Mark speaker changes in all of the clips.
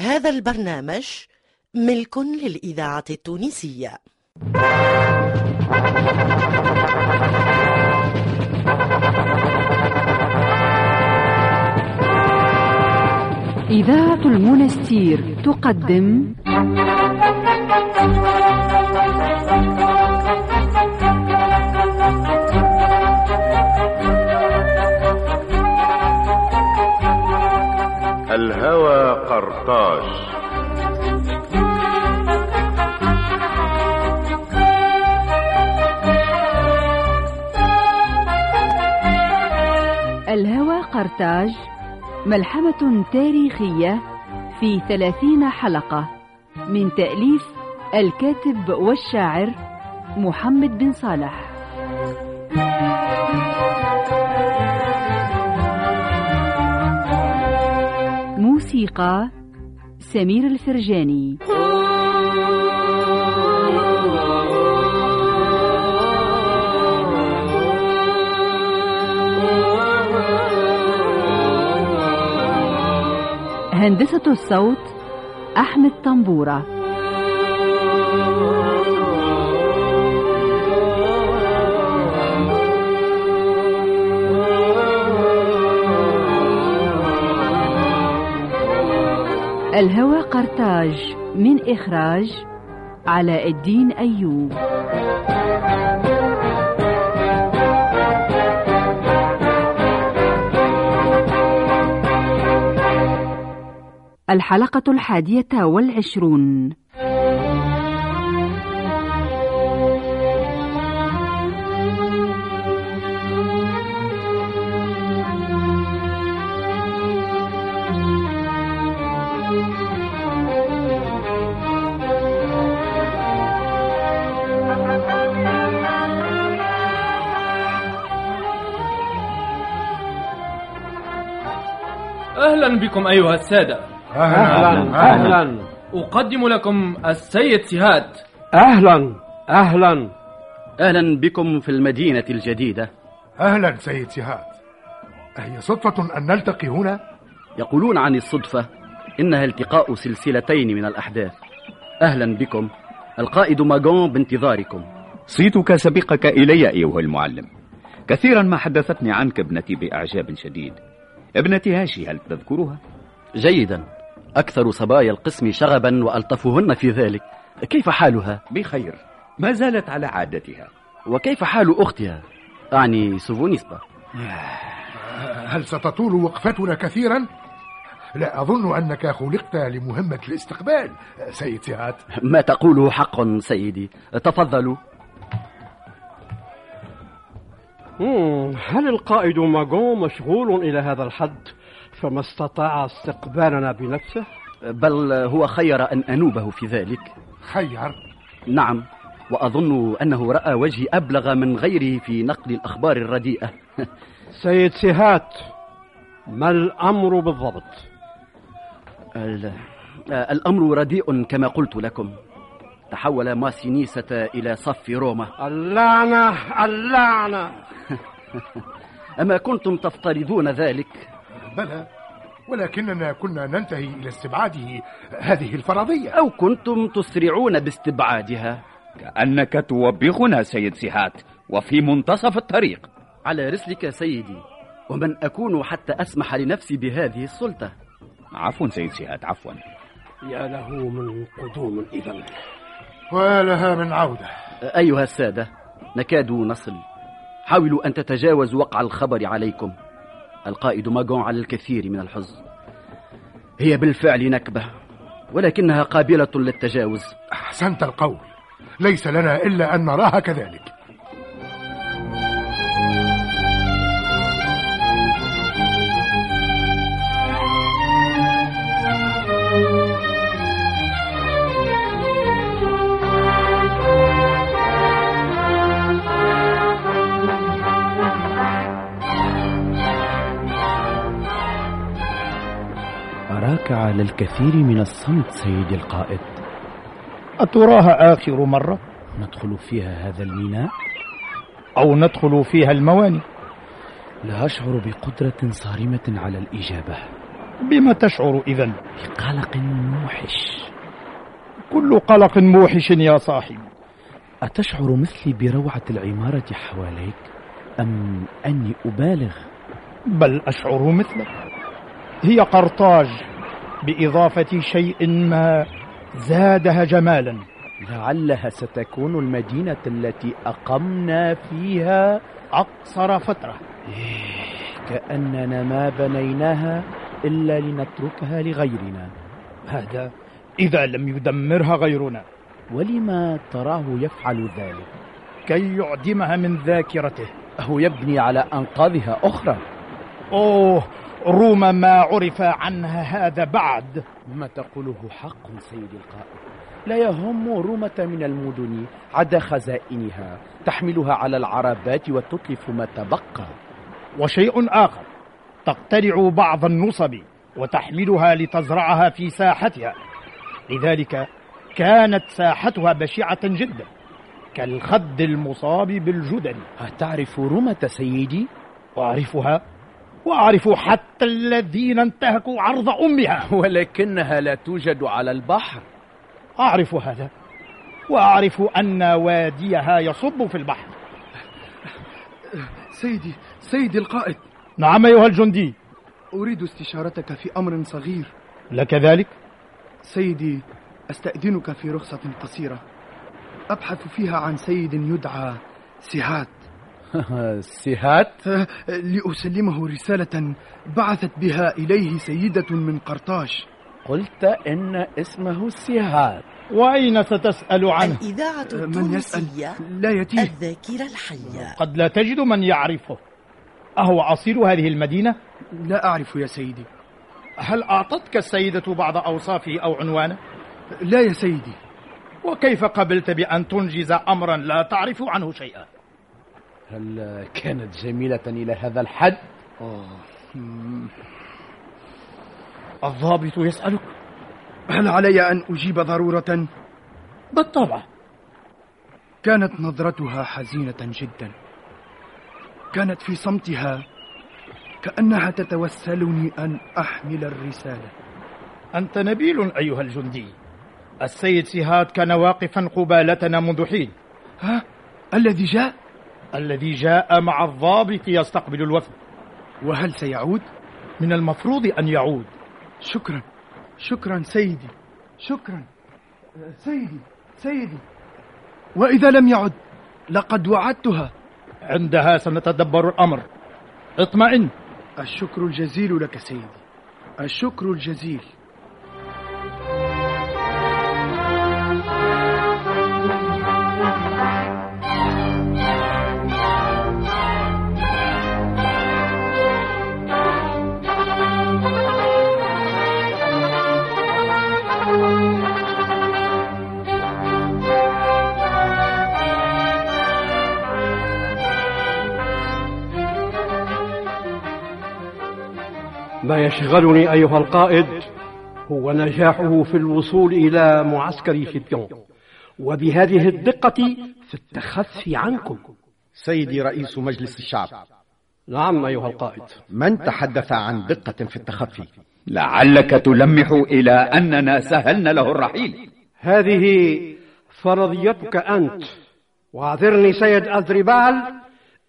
Speaker 1: هذا البرنامج ملك للإذاعة التونسية.
Speaker 2: إذاعة المنستير تقدم.
Speaker 3: الهوى قرطاج
Speaker 2: الهوى قرطاج ملحمة تاريخية في ثلاثين حلقة من تأليف الكاتب والشاعر محمد بن صالح. موسيقى سمير الفرجاني. هندسة الصوت أحمد طنبورة. الهوى قرطاج من إخراج علاء الدين أيوب. الحلقة الحادية والعشرون.
Speaker 4: أهلا بكم أيها السادة.
Speaker 5: أهلا أهلا.
Speaker 4: أقدم لكم السيد سهاد.
Speaker 5: أهلا أهلا.
Speaker 6: أهلا بكم في المدينة الجديدة.
Speaker 7: أهلا سيد سهاد. أهي صدفة أن نلتقي هنا؟
Speaker 6: يقولون عن الصدفة إنها التقاء سلسلتين من الأحداث. أهلا بكم. القائد ماغون بانتظاركم.
Speaker 8: صيتك سبقك إلي أيها المعلم. كثيرا ما حدثتني عنك ابنتي بإعجاب شديد. ابنتي هاشي هل تذكرها؟
Speaker 6: جيدا أكثر صبايا القسم شغبا وألطفهن في ذلك كيف حالها؟
Speaker 8: بخير ما زالت على عادتها
Speaker 6: وكيف حال أختها؟ أعني سوفونيستا
Speaker 7: هل ستطول وقفتنا كثيرا؟ لا أظن أنك خلقت لمهمة الاستقبال سيد سعاد
Speaker 6: ما تقوله حق سيدي تفضلوا
Speaker 5: هل القائد ماغون مشغول إلى هذا الحد؟ فما استطاع استقبالنا بنفسه؟
Speaker 6: بل هو خير أن أنوبه في ذلك.
Speaker 7: خير.
Speaker 6: نعم وأظن أنه رأى وجهي أبلغ من غيره في نقل الأخبار الرديئة.
Speaker 5: سيد سيهات ما الأمر بالضبط؟
Speaker 6: ال- الأمر رديء كما قلت لكم. تحول ماسينيسة إلى صف روما.
Speaker 5: اللعنة اللعنة!
Speaker 6: أما كنتم تفترضون ذلك؟
Speaker 7: بلى ولكننا كنا ننتهي إلى استبعاده هذه الفرضية.
Speaker 6: أو كنتم تسرعون باستبعادها؟
Speaker 8: كأنك توبخنا سيد سيهات وفي منتصف الطريق.
Speaker 6: على رسلك سيدي ومن أكون حتى أسمح لنفسي بهذه السلطة.
Speaker 8: عفوا سيد سيهات عفوا.
Speaker 5: يا له من قدوم إذا
Speaker 7: ولها من عودة.
Speaker 6: أيها السادة نكاد نصل. حاولوا أن تتجاوزوا وقع الخبر عليكم. القائد ماغون على الكثير من الحزن. هي بالفعل نكبة ولكنها قابلة للتجاوز.
Speaker 7: أحسنت القول. ليس لنا إلا أن نراها كذلك.
Speaker 9: الكثير من الصمت سيدي القائد.
Speaker 10: أتراها آخر مرة؟
Speaker 9: ندخل فيها هذا الميناء؟
Speaker 10: أو ندخل فيها المواني
Speaker 9: لا أشعر بقدرة صارمة على الإجابة.
Speaker 10: بما تشعر إذا
Speaker 9: بقلق موحش.
Speaker 10: كل قلق موحش يا صاحب.
Speaker 9: أتشعر مثلي بروعة العمارة حواليك؟ أم أني أبالغ؟
Speaker 10: بل أشعر مثلك. هي قرطاج. بإضافة شيء ما زادها جمالا.
Speaker 9: لعلها ستكون المدينة التي أقمنا فيها
Speaker 10: أقصر فترة.
Speaker 9: إيه كأننا ما بنيناها إلا لنتركها لغيرنا.
Speaker 10: هذا إذا لم يدمرها غيرنا.
Speaker 9: ولما تراه يفعل ذلك؟
Speaker 10: كي يعدمها من ذاكرته.
Speaker 9: أو يبني على أنقاضها أخرى.
Speaker 10: أوه روما ما عرف عنها هذا بعد.
Speaker 9: ما تقوله حق سيدي القائد لا يهم رومة من المدن عدا خزائنها تحملها على العربات وتتلف ما تبقى.
Speaker 10: وشيء آخر تقتلع بعض النصب وتحملها لتزرعها في ساحتها. لذلك كانت ساحتها بشعة جدا كالخد المصاب بالجدل.
Speaker 9: أتعرف رومة سيدي؟
Speaker 10: أعرفها وأعرف حتى الذين انتهكوا عرض أمها.
Speaker 9: ولكنها لا توجد على البحر.
Speaker 10: أعرف هذا. وأعرف أن واديها يصب في البحر.
Speaker 11: سيدي سيدي القائد.
Speaker 10: نعم أيها الجندي.
Speaker 11: أريد استشارتك في أمر صغير.
Speaker 10: لك ذلك؟
Speaker 11: سيدي أستأذنك في رخصة قصيرة. أبحث فيها عن سيد يدعى سهات
Speaker 9: سهات؟
Speaker 11: لأسلمه رسالة بعثت بها إليه سيدة من قرطاج
Speaker 9: قلت إن اسمه سهات
Speaker 10: وأين ستسأل عنه؟
Speaker 1: الإذاعة
Speaker 11: من يسأل
Speaker 1: التونسية
Speaker 11: لا يتيه
Speaker 1: الذاكرة الحية
Speaker 10: قد لا تجد من يعرفه أهو أصيل هذه المدينة؟
Speaker 11: لا أعرف يا سيدي
Speaker 10: هل أعطتك السيدة بعض أوصافه أو عنوانه؟
Speaker 11: لا يا سيدي
Speaker 10: وكيف قبلت بأن تنجز أمرا لا تعرف عنه شيئا؟
Speaker 9: هل كانت جميلة إلى هذا الحد؟
Speaker 10: الضابط يسألك
Speaker 11: هل علي أن أجيب ضرورة؟
Speaker 10: بالطبع
Speaker 11: كانت نظرتها حزينة جدا كانت في صمتها كأنها تتوسلني أن أحمل الرسالة
Speaker 10: أنت نبيل أيها الجندي السيد سهاد كان واقفا قبالتنا منذ حين
Speaker 11: ها؟ الذي جاء؟
Speaker 10: الذي جاء مع الضابط يستقبل الوفد
Speaker 11: وهل سيعود؟
Speaker 10: من المفروض أن يعود.
Speaker 11: شكرا. شكرا سيدي. شكرا. سيدي. سيدي. وإذا لم يعد لقد وعدتها.
Speaker 10: عندها سنتدبر الأمر. اطمئن.
Speaker 11: الشكر الجزيل لك سيدي. الشكر الجزيل.
Speaker 5: ما يشغلني أيها القائد هو نجاحه في الوصول إلى معسكر شبيون وبهذه الدقة في التخفي عنكم.
Speaker 12: سيدي رئيس مجلس الشعب.
Speaker 5: نعم أيها القائد.
Speaker 12: من تحدث عن دقة في التخفي؟
Speaker 8: لعلك تلمح إلى أننا سهلنا له الرحيل.
Speaker 5: هذه فرضيتك أنت. واعذرني سيد أذربال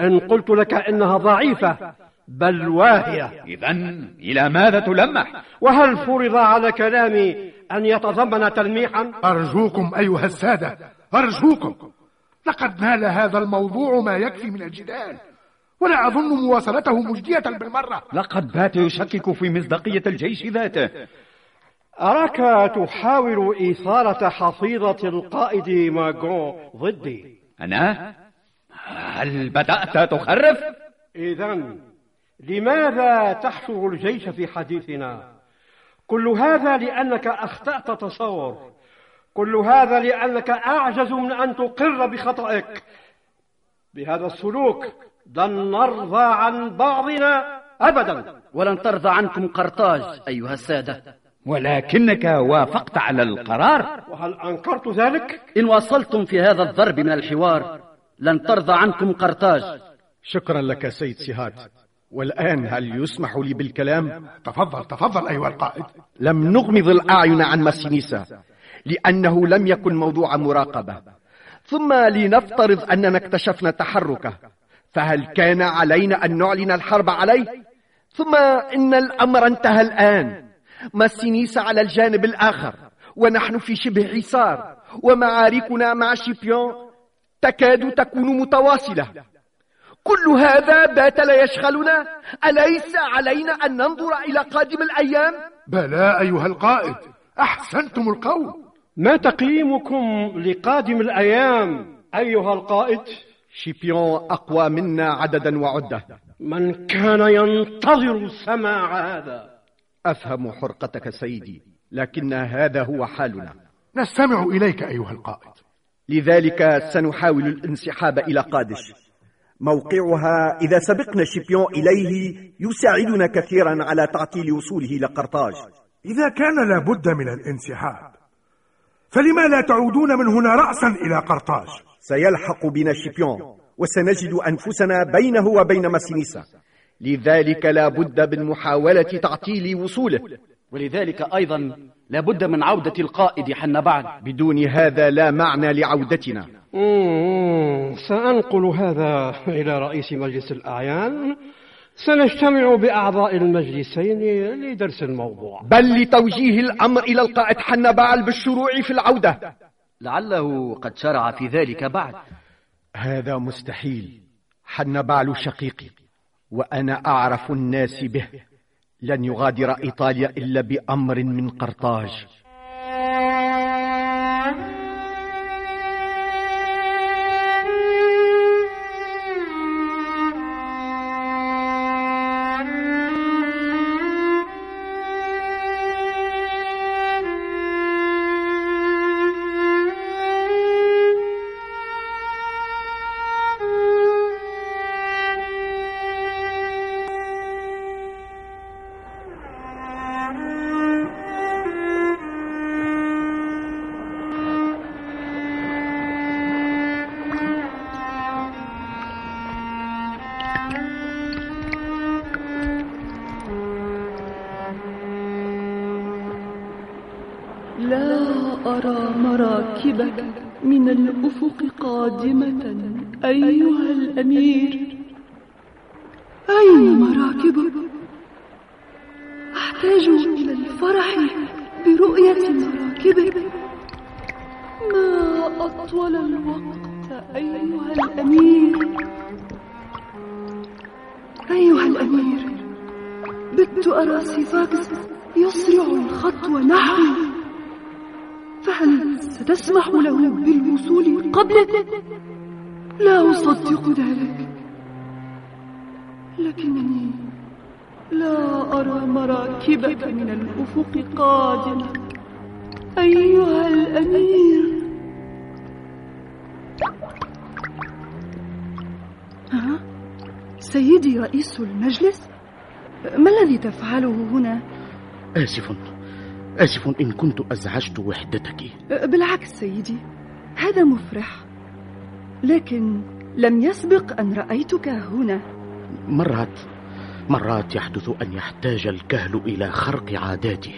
Speaker 5: إن قلت لك إنها ضعيفة. بل واهية
Speaker 8: إذا إلى ماذا تلمح؟
Speaker 5: وهل فرض على كلامي أن يتضمن تلميحا؟
Speaker 7: أرجوكم أيها السادة أرجوكم لقد نال هذا الموضوع ما يكفي من الجدال ولا أظن مواصلته مجدية بالمرة
Speaker 8: لقد بات يشكك في مصداقية الجيش ذاته
Speaker 5: أراك تحاول إثارة حصيلة القائد ماغون ضدي
Speaker 8: أنا؟ هل بدأت تخرف؟
Speaker 5: إذا لماذا تحشر الجيش في حديثنا؟ كل هذا لأنك أخطأت تصور. كل هذا لأنك أعجز من أن تقر بخطئك بهذا السلوك لن نرضى عن بعضنا أبدا.
Speaker 6: ولن ترضى عنكم قرطاج أيها السادة.
Speaker 8: ولكنك وافقت على القرار.
Speaker 5: وهل أنكرت ذلك؟
Speaker 6: إن واصلتم في هذا الضرب من الحوار لن ترضى عنكم قرطاج.
Speaker 12: شكرا لك سيد سهاد. والآن هل يسمح لي بالكلام؟
Speaker 7: تفضل تفضل أيها القائد
Speaker 12: لم نغمض الأعين عن ماسينيسا لأنه لم يكن موضوع مراقبة ثم لنفترض أننا اكتشفنا تحركه فهل كان علينا أن نعلن الحرب عليه؟ ثم إن الأمر انتهى الآن ماسينيسا على الجانب الآخر ونحن في شبه حصار ومعاركنا مع شيبيون تكاد تكون متواصلة كل هذا بات لا يشغلنا. أليس علينا أن ننظر إلى قادم الأيام؟
Speaker 7: بلى أيها القائد أحسنتم القول.
Speaker 5: ما تقييمكم لقادم الأيام؟ أيها القائد؟
Speaker 12: شيبيون أقوى منا عددا وعدة.
Speaker 5: من كان ينتظر سماع هذا؟
Speaker 12: أفهم حرقتك سيدي لكن هذا هو حالنا.
Speaker 7: نستمع إليك أيها القائد.
Speaker 12: لذلك سنحاول الانسحاب إلى قادش.
Speaker 13: موقعها. إذا سبقنا شيبيون إليه يساعدنا كثيرا على تعطيل وصوله إلى قرطاج
Speaker 7: إذا كان لابد من الانسحاب فلما لا تعودون من هنا رأسا إلى قرطاج؟
Speaker 13: سيلحق بنا شيبيون وسنجد أنفسنا بينه وبين ماسينيسا.
Speaker 12: لذلك لا بد من محاولة تعطيل وصوله.
Speaker 6: ولذلك أيضا لا بد من عودة القائد حنبعل
Speaker 12: بدون هذا لا معنى لعودتنا.
Speaker 5: مم، سأنقل هذا إلى رئيس مجلس الأعيان. سنجتمع بأعضاء المجلسين لدرس الموضوع.
Speaker 12: بل لتوجيه الأمر إلى القائد حنبعل بالشروع في العودة.
Speaker 6: لعله قد شرع في ذلك بعد.
Speaker 12: هذا مستحيل. حنبعل شقيقي وأنا أعرف الناس به. لن يغادر إيطاليا إلا بأمر من قرطاج.
Speaker 14: مراكبك من الأفق قادمة. أيها الأمير أين مراكبك؟ أحتاج إلى الفرح برؤية مراكبك. ما أطول الوقت أيها الأمير؟ أيها الأمير بت أرى سيفاكس يسرع الخطو نحوي فهل ستسمح له بالوصول قبلك؟ لا أصدق ذلك لكنني لا أرى مراكبك من الأفق قادمة أيها الأمير ها؟ سيدي رئيس المجلس ما الذي تفعله هنا؟
Speaker 9: آسف آسف إن كنت أزعجت وحدتك.
Speaker 14: بالعكس سيدي. هذا مفرح. لكن لم يسبق أن رأيتك هنا.
Speaker 9: مرات مرات يحدث أن يحتاج الكهل إلى خرق عاداته.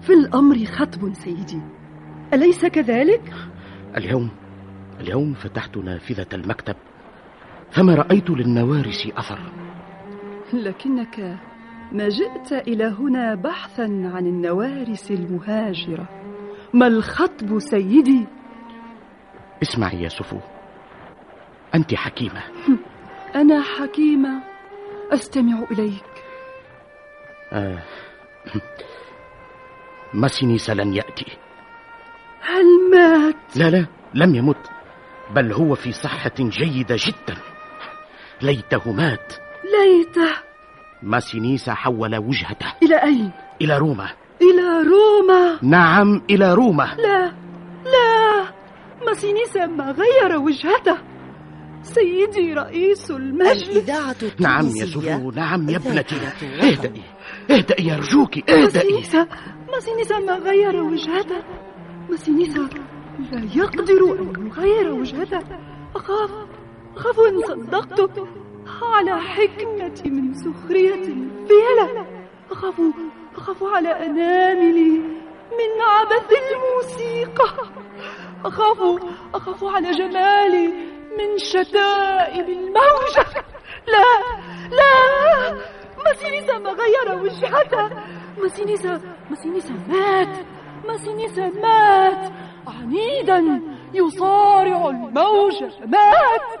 Speaker 14: في الأمر خطب سيدي. أليس كذلك؟
Speaker 9: اليوم اليوم فتحت نافذة المكتب فما رأيت للنوارس أثر.
Speaker 14: لكنك ما جئت إلى هنا بحثا عن النوارس المهاجرة. ما الخطب سيدي؟
Speaker 9: اسمعي يا سفو. أنت حكيمة.
Speaker 14: أنا حكيمة. أستمع إليك.
Speaker 9: آه. ماسينيس لن يأتي.
Speaker 14: هل مات؟
Speaker 9: لا لا لم يمت. بل هو في صحة جيدة جدا. ليته مات.
Speaker 14: ليته
Speaker 9: ماسينيس حول وجهته.
Speaker 14: إلى أين؟
Speaker 9: إلى روما.
Speaker 14: إلى روما.
Speaker 9: نعم إلى روما.
Speaker 14: لا لا. ماسينيسا ما غير وجهته. سيدي رئيس المجلس.
Speaker 1: الإذاعة
Speaker 9: نعم يا سفو نعم يا ابنتي. اهدئي اهدئي أرجوك اهدئي.
Speaker 14: ماسينيسا ماسينيسا ما غير وجهته. ماسينيسا لا يقدر أن يغير وجهته. أخاف أخاف إن صدقتك على حكمة من سخرية فيلة. أخاف أخاف على أناملي من عبث الموسيقى. أخاف أخاف على جمالي من شتائم الموجة. لا لا ماسينيسا ما غير وجهته. ماسينيسا ماسينيسا مات ماسينيسا مات. عنيدا يصارع الموج مات مات.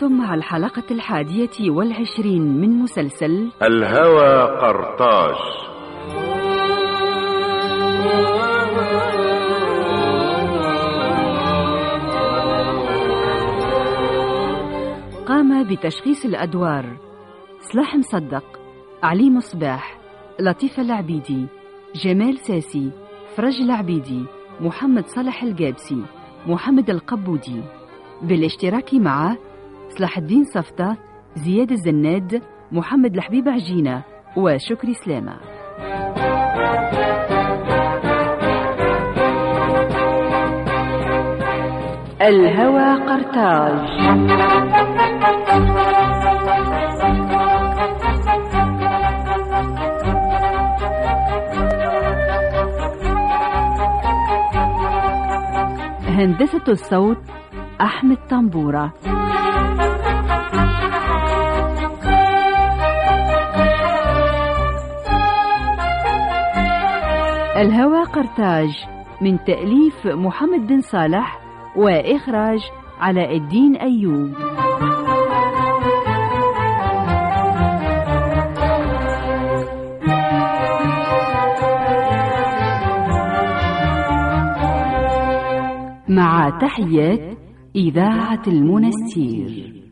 Speaker 2: كنتم مع الحلقة الحادية والعشرين من مسلسل
Speaker 3: الهوى قرطاج.
Speaker 2: قام بتشخيص الأدوار. سلاح مصدق علي مصباح لطيفة العبيدي جمال ساسي فرج العبيدي محمد صالح الجابسي محمد القبودي. بالاشتراك مع صلاح الدين صفطة زياد الزناد محمد الحبيب عجينة وشكري سلامة. الهوى قرطاج. هندسة الصوت أحمد طنبورة. الهوى قرطاج من تأليف محمد بن صالح وإخراج علاء الدين أيوب. مع تحيات إذاعة المنستير